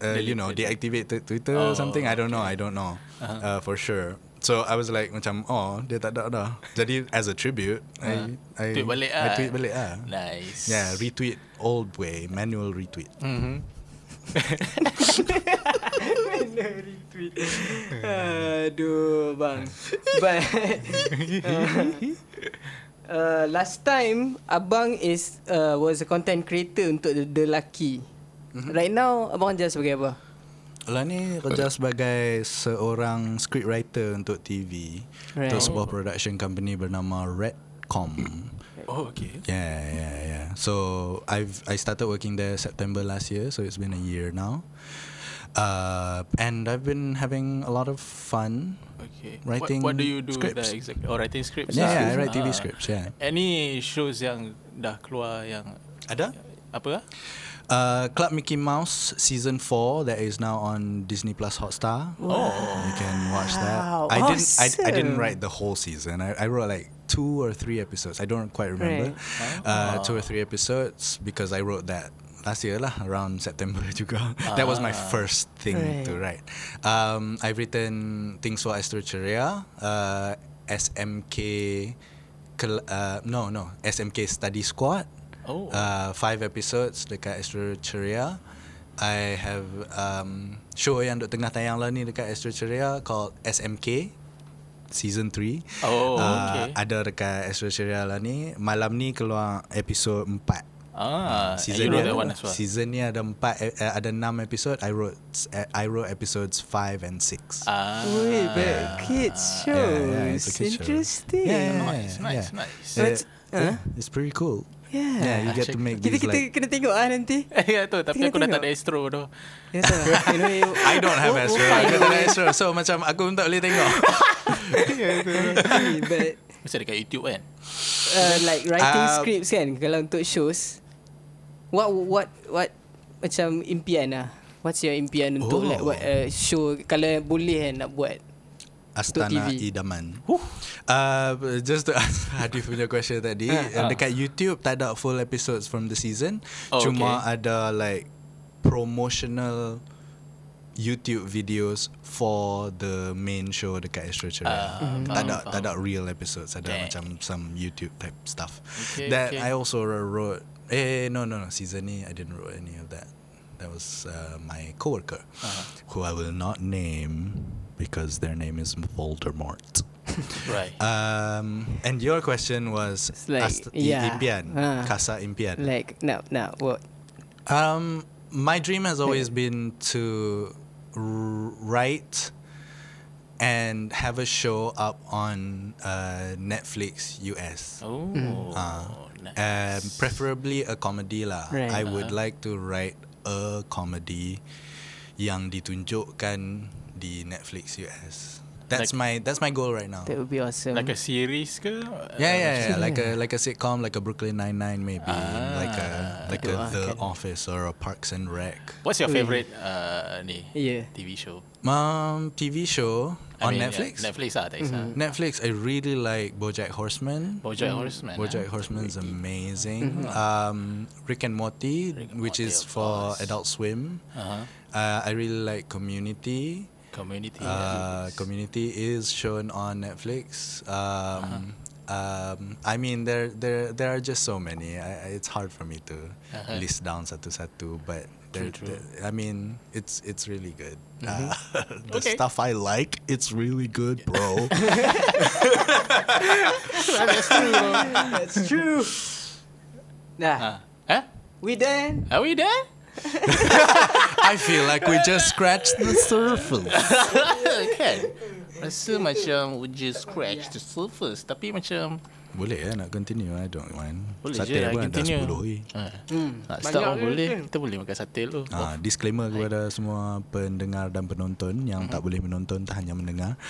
uh, you know deactivated Twitter Oh, or something? I don't know I don't know. Uh, for sure. So I was like macam oh dia tak ada dah. Jadi as a tribute I I Tweet balik I ah. tweet balik ah Nice. yeah retweet old way manual retweet. Mhm. Aduh bang. But uh, uh, Last time Abang is uh, Was a content creator Untuk the, the Lucky Right now Abang just sebagai apa? Lah ni kerja sebagai seorang scriptwriter untuk TV Right. untuk sebuah production company bernama Redcom. Oh, okay. Yeah, yeah, yeah. So I've I started working there September last year, so it's been a year now. Uh, and I've been having a lot of fun. Okay. Writing what, what do you do scripts. there exactly? Oh, writing scripts. Yeah, ah. yeah, I write TV Ah. scripts. Yeah. Any shows yang dah keluar yang Ada? apa? Ah? Uh, Club Mickey Mouse season four that is now on Disney Plus Hotstar. Oh. You can watch that. Wow, I didn't. I, I didn't write the whole season. I, I wrote like two or three episodes. I don't quite remember. Uh, two or three episodes because I wrote that last year lah around September juga. that was my first thing to write. Um, I've written things for Astro Ceria, uh, SMK. Uh, no, no, SMK Study Squad. Oh. Uh, five episodes dekat Astro Ceria. I have um, show yang duk tengah tayang lah ni dekat Astro Ceria called SMK season 3. Oh, uh, okay. Ada dekat Astro Ceria lah ni. Malam ni keluar episod 4. Ah, and season ni ada, well. Season ni ada empat eh, uh, ada enam episode. I wrote uh, I wrote episodes 5 and 6. Ah. Wait, but kids shows. Yeah, yeah, it's a kids show. Interesting. Yeah, yeah, Nice, yeah, nice, yeah. nice. Uh, But- huh? It's pretty cool. Yeah. Yeah, you get to make Kita these kita like kena tengok ah nanti. ya tu, tapi Kita aku dah tak tengok. ada Astro tu. Ya I don't have Astro. Aku tak ada. Astro. So macam aku pun tak boleh tengok. But Mesti dekat YouTube kan? uh, like writing Uh, scripts kan kalau untuk shows What what what macam impian lah. What's your impian untuk Oh. like what uh, show kalau boleh kan nak buat. Astana TV. Idaman. Uh, just to answer Hadif punya question tadi, uh, dekat YouTube tak ada full episodes from the season. Oh, Cuma okay. ada like promotional YouTube videos for the main show dekat Astro Ceria. Ah, tak faham, ada faham. tak ada real episodes, ada Okay. macam some YouTube type stuff. Okay, that okay. I also wrote. Eh no no no season ni I didn't wrote any of that. That was uh, my coworker, Uh-huh. who I will not name because their name is Voldemort. Right. Um, and your question was It's like, ast- yeah. impian, Ah. kasa impian. Like nak nak what? Um, my dream has always been to r- write and have a show up on uh, Netflix US. oh. nice. Um, preferably a comedy lah. Right. I would like to write a comedy yang ditunjukkan di Netflix US. That's my that's my goal right now. That would be awesome. like a series ke? Yeah, yeah, yeah. Like a like a sitcom, like a Brooklyn Nine Nine, maybe Ah, like a like a ah, The kan. Office or a Parks and Rec. What's your Ui. favorite uh, ni Yeah. TV show? Um, TV show I on mean, Netflix. Yeah, Netflix lah, tak kisah. Netflix. I really like BoJack Horseman. BoJack Horseman. BoJack ah. Horseman is amazing. Um, Rick and Morty, Rick and which Morty, is for course. Adult Swim. Uh-huh. Uh, I really like Community. Community. Uh, Community is shown on Netflix. Um, um, I mean, there there there are just so many. I, I- it's hard for me to Uh-huh. list down satu-satu, but there, True, true. there- I mean, it's it's really good. Uh, the Okay. stuff I like, it's really good, bro. That's true. That's true. Nah, Ah. Eh? we done. Are we there? I feel like we just scratched the surface. okay kan? Rasa macam we just scratch the surface Tapi macam Boleh ya nak continue I don't mind. Boleh Sate je lah pun ada continue 10 oi. ha. Hmm. Nak start banyak pun boleh kan? Kita boleh makan sate dulu Ah, disclaimer kepada semua pendengar dan penonton yang Mhm. tak boleh menonton tak hanya mendengar.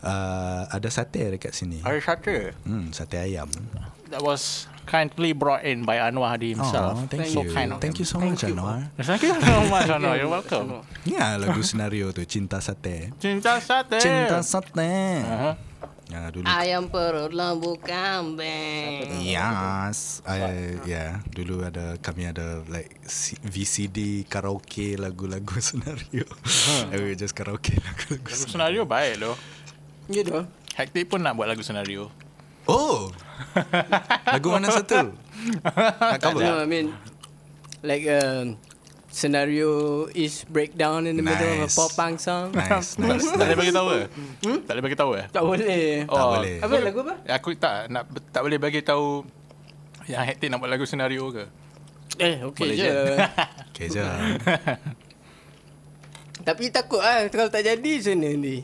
Uh, ada sate dekat sini. Ada sate Hmm, sate ayam. That was kindly brought in by Anwar Hadi himself Oh, thank So you. kind of Thank you so much Anwar. Thank you so much Anwar You're welcome Ya lagu senario tu Cinta Sate. Cinta sate Cinta Sate. uh-huh. Ya dulu. Ayam perut lembu kambing. Yes. I, yeah, dulu ada kami ada like C- VCD karaoke lagu-lagu senario. I will just karaoke lagu-lagu. Lagu senario baik loh Ya doh. Hectic pun nak buat lagu senario Oh. lagu mana satu? Nak cover? No, I mean like um, scenario is breakdown in the middle of a Nice. pop punk song. Nice, Tak nice. tak boleh bagi tahu ke? Tak boleh bagi tahu eh? Tak boleh. Tak boleh. Apa lagu apa? Aku tak nak tak boleh bagi tahu yang hektik nak buat lagu senario ke. Eh, okey je. je. Okay je. Tapi takut ah kalau tak jadi macam mana ni?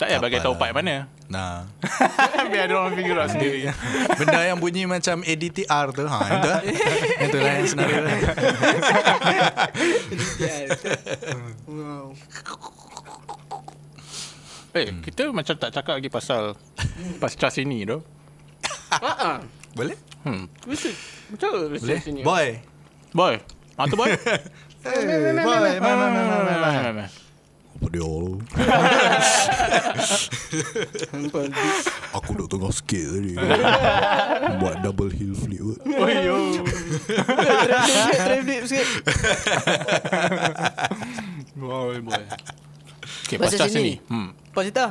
Tak payah bagi tahu part mana. Nah. Biar dia orang figure out sendiri. Benda yang bunyi macam ADTR tu. Ha, itu lah. Itu lah yang senario. wow. Eh, kita macam tak cakap lagi pasal pasca sini tu. Ha ah. Boleh? Hmm. Betul. Betul. Boleh? sini. Boy. Boy. Ah tu boy. Hey, boy. Mai, mai, mai, mai, dia lu? Aku duk tengah sikit tadi. Buat double heel flip. kot. Oh yo. Traffic sikit. Boy boy. Okay, Pasal pasca sini. sini. Hmm. Apa cerita?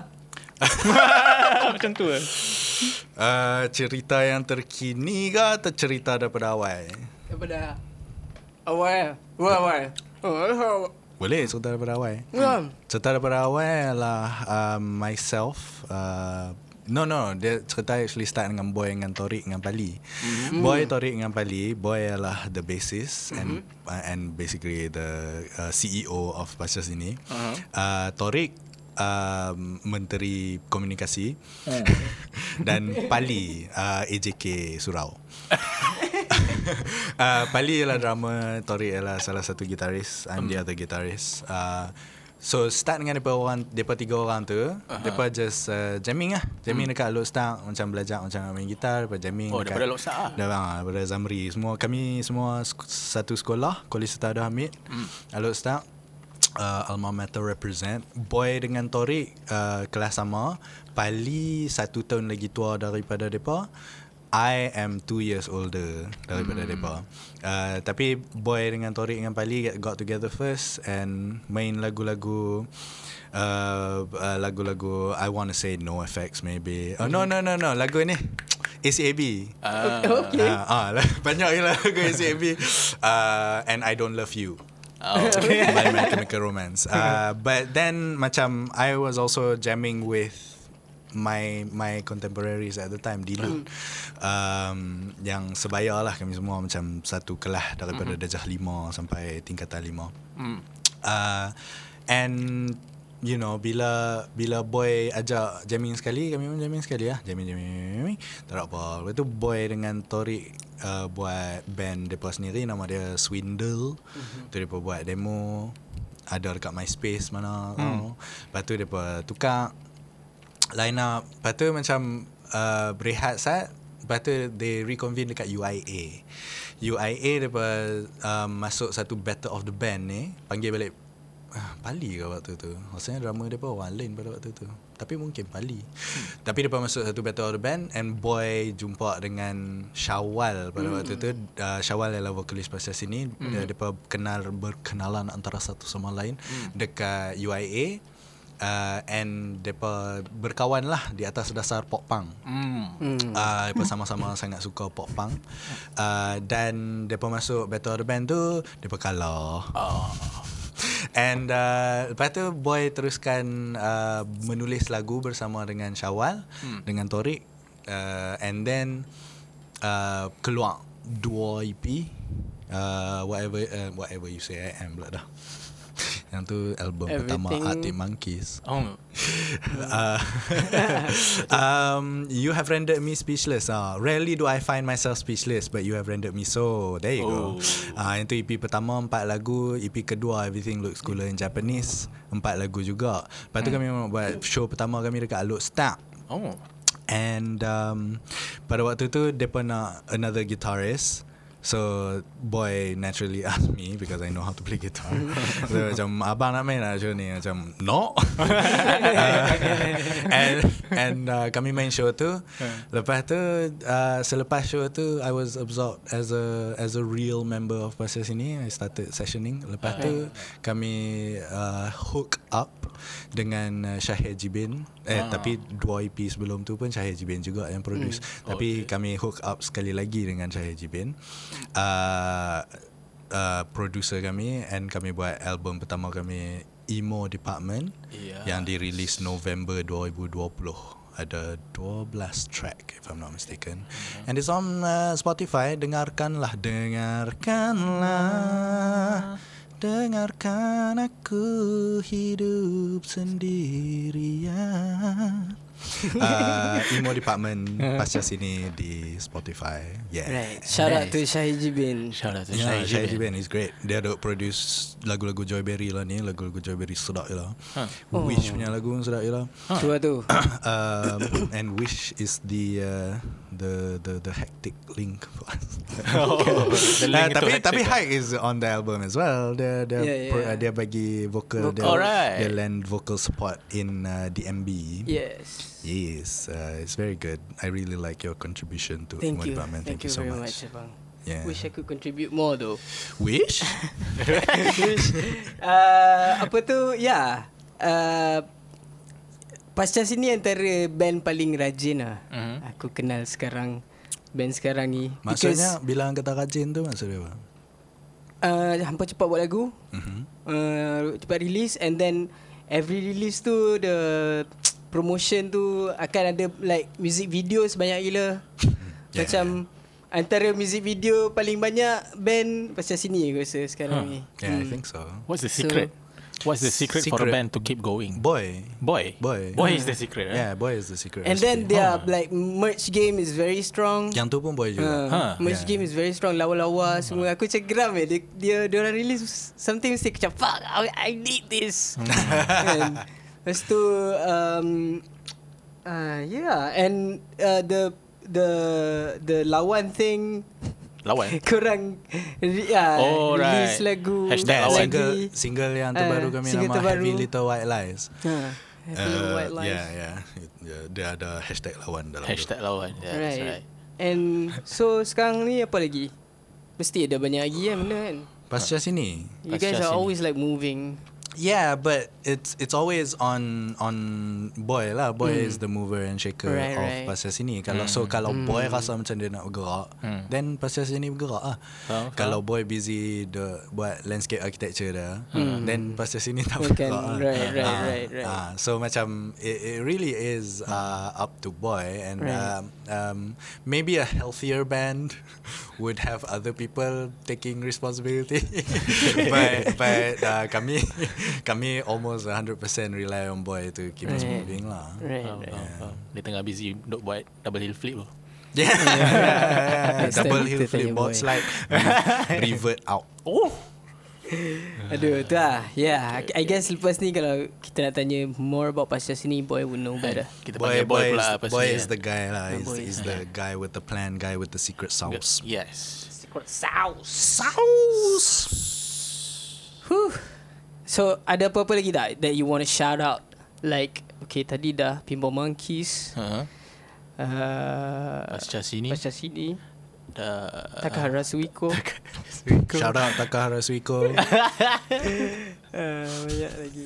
Macam tu eh. Uh, cerita yang terkini ke atau cerita daripada awal? Daripada awal. Awal awal. Boleh cerita daripada awal. awal. Cerita daripada awal adalah um, myself. Uh, no no, dia cerita actually start dengan Boy dengan Torik dengan Pali. Mm-hmm. Boy Torik dengan Pali, Boy adalah the bassist and uh, and basically the uh, CEO of Pasca Sini. Uh-huh. Uh, Torik um, menteri komunikasi dan Pali uh, AJK Surau. uh, Pali ialah drama, Torik ialah salah satu gitaris, I'm the other guitarist. Uh, So start dengan depa orang depa tiga orang tu, uh-huh. depa just uh, jamming lah. Jamming hmm. dekat Load Start macam belajar macam main gitar, depa jamming Oh, dekat daripada Load Start lah? Dah, ah, daripada Zamri. Semua kami semua satu sekolah, Kolej Setada Hamid. Hmm. Load Start uh, alma mater represent boy dengan Torik uh, kelas sama Pali satu tahun lagi tua daripada depa I am two years older daripada hmm. depa. Uh, tapi boy dengan Torik dengan Pali got together first and main lagu-lagu uh, uh, lagu-lagu I want to say no effects maybe. Oh no no no no lagu ni ACAB. Ah. Okay. Ah, ah, banyak je lagu ACAB. Uh, and I don't love you. Oh. by My Chemical Romance. Uh, but then macam I was also jamming with my my contemporaries at the time Dilu um, yang sebaya lah kami semua macam satu kelas daripada mm-hmm. darjah 5 sampai tingkatan 5 Hmm. uh, and you know bila bila boy ajak jamming sekali kami pun jamming sekali lah jamming jamming, jamming. tak ada apa lepas tu boy dengan Torik uh, buat band depa sendiri nama dia Swindle mm-hmm. tu depa buat demo ada dekat MySpace mana hmm. tahu. lepas tu depa tukar line up lepas tu macam uh, berehat sat lepas tu they reconvene dekat UIA UIA depa um, masuk satu battle of the band ni panggil balik ah, Pali ke waktu tu Rasanya drama dia pun orang lain pada waktu tu Tapi mungkin Pali hmm. Tapi dia masuk satu battle of the band And boy jumpa dengan Syawal pada hmm. waktu tu uh, Syawal adalah vokalis pasal sini hmm. Dia, dia kenal berkenalan antara satu sama lain hmm. Dekat UIA uh, And Depa berkawan lah Di atas dasar pop punk Hmm. Hmm. Uh, Depa sama-sama sangat suka pop punk uh, Dan Depa masuk Battle of the Band tu Depa kalah Oh. And uh, lepas tu Boy teruskan uh, menulis lagu bersama dengan Syawal hmm. Dengan Torik uh, And then uh, keluar dua EP uh, Whatever uh, whatever you say I am pula dah Yang tu album pertama Everything- Arctic Monkeys Oh. uh, um, you have rendered me speechless. Uh, rarely do I find myself speechless, but you have rendered me so. There you Oh. go. Uh, itu EP pertama empat lagu, EP kedua Everything Looks Cooler in Japanese empat lagu juga. Lepas tu kami memang buat show pertama kami dekat Alok Start. Oh. And um, pada waktu tu dia nak another guitarist. So boy naturally asked me because I know how to play guitar. so macam abang nak main show ni macam no. uh, and and uh, kami main show tu. Lepas tu uh, selepas show tu I was absorbed as a as a real member of Pasal sini. I started sessioning. Lepas tu kami uh, hook up dengan uh, Syahir Jibin. Eh tapi dua EP sebelum tu pun Syahir Jibin juga yang produce. Tapi kami hook up sekali lagi dengan Syahir Jibin. Uh, uh, producer kami and kami buat album pertama kami Emo Department Yes. yang dirilis November 2020 ada 12 track if I'm not mistaken. And it's on uh, Spotify. Dengarkanlah dengarkanlah dengarkan aku hidup sendirian uh, Emo Department pasca sini di Spotify yeah Right. Shout out to Syahid Jibin. Shout out to Yeah, Syahid Syahid Jibin. Jibin is great. Dia ada produce lagu-lagu Joyberry lah ni, lagu-lagu Joyberry sedap je lah. Huh. Wish punya lagu pun sedap je lah. Tu lah tu. um, and Wish is the uh, the the the hectic link for us. Oh, the Uh, link tu tapi hectic tapi lah. Hike is on the album as well. Dia dia Yeah, yeah. dia bagi vocal, dia, Alright. dia lend vocal support in uh, DMB. Yes. Yes, uh, it's very good. I really like your contribution to Thank Emo you. Department. Thank, you so very much. much, abang. Yeah. Wish I could contribute more though. Wish? Wish. uh, apa tu? Ya. Yeah. Uh, Pasca sini antara band paling rajin lah. Mhm. Aku kenal sekarang. Band sekarang ni. Maksudnya bila kata rajin tu maksud dia apa? uh, hampa cepat buat lagu. Mhm. Uh, cepat release and then every release tu the promotion tu akan ada like music video sebanyak gila. Yeah, Macam antara music video paling banyak band pasal sini aku rasa sekarang Huh. ni. Yeah, I think so. What's the So, secret? What's the secret, for a Secret. band to keep going? Boy. Boy. Boy. Boy is the secret, right? Yeah, boy is the secret. And then their like merch game is very strong. Yang tu pun boy juga. Uh, Huh. merch Yeah. game is very strong Lawa-lawa semua Aku macam geram eh Dia, dia, dia orang release Something mesti macam Fuck I, I need this kan? Lepas tu um, uh, Yeah And uh, The The The lawan thing Lawan. Korang re, uh, Oh, Release right. lagu Hashtag lawan. single single yang Ah, terbaru kami single nama terbaru. Heavy Little White Lies. ha, Little Uh, White Lies yeah, yeah. It- yeah, Dia ada hashtag lawan dalam tu. Hashtag lawan. Yeah, right. that's right. And So sekarang ni apa lagi Mesti ada banyak lagi kan benda kan Pasca sini. You guys Pasca are sini. always like moving Yeah, but it's it's always on on boy lah. Boy is the mover and shaker. Right, of right. Pasal sini. Kalau so kalau boy rasa macam dia nak bergerak, then pasal sini bergerak ah. Faham, Kalau boy busy the buat landscape architecture dia, then pasal sini tak Bukan, bergerak. ah. Hmm. right, right, Ah, right, right. ah, so macam it, it really is uh, up to boy and Right. um, um, maybe a healthier band would have other people taking responsibility. but but uh, kami kami almost 100% rely on boy to keep us Right. moving lah. Right, Faham, right. faham, faham. Dia tengah busy duk buat double hill flip tu. Yeah, Next time double kita hill flip board boy. slide revert out. Oh. Aduh tu lah Yeah I I guess lepas ni Kalau kita nak tanya More about pasal sini Boy would know better Kita Boy, boy, boy, pula boy is eh. the guy lah. He's, boy he's is the guy with the plan, guy with the secret sauce. Yes. Secret sauce Sauce. Whew. So ada apa-apa lagi tak That you want to shout out Like Okay tadi dah Pinball Monkeys Ha. uh, Pasca sini Pasal sini dah Takahara Suiko Shout out Takahara Suiko. uh, Banyak lagi.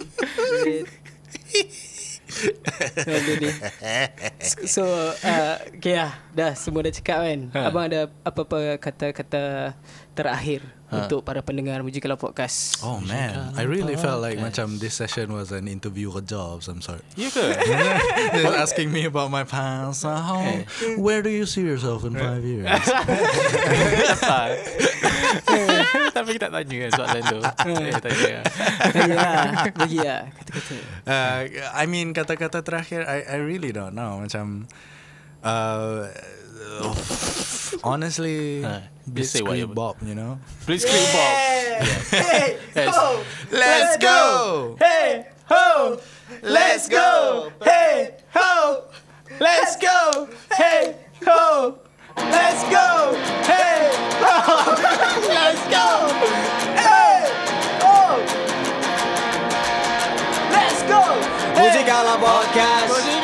Aduh ni. So uh, Okay lah Dah semua dah cakap kan Ha. Abang ada apa-apa kata-kata Terakhir Ha. Untuk para pendengar Mujikalau Podcast Oh man, I really felt like macam this session was an interview kerja of some sort. Ya ke? Just asking me about my past. Uh, how, where do you see yourself in five years? Tak. Tapi kita tak tanya kan soalan tu. Eh, tanya. Bagi lah Bagi lah Kata-kata Uh, I mean kata-kata terakhir, I I really don't know. Macam, uh, honestly, Uh, just say Blitzkrieg whatever. Bob, you know. Please click Bob. Hey Yes. ho. Let's go. Hey ho. Let's go. Hey ho. Let's go. Hey ho. Let's go. Hey ho. Let's go. Hey ho. Let's go. Muzikala Podcast Muzikala Podcast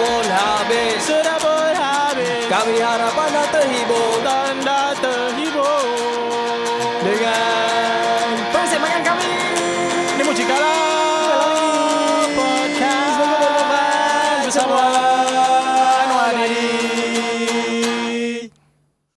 बोलावे सुर बोलावे कवी हर बनत ही बोलावे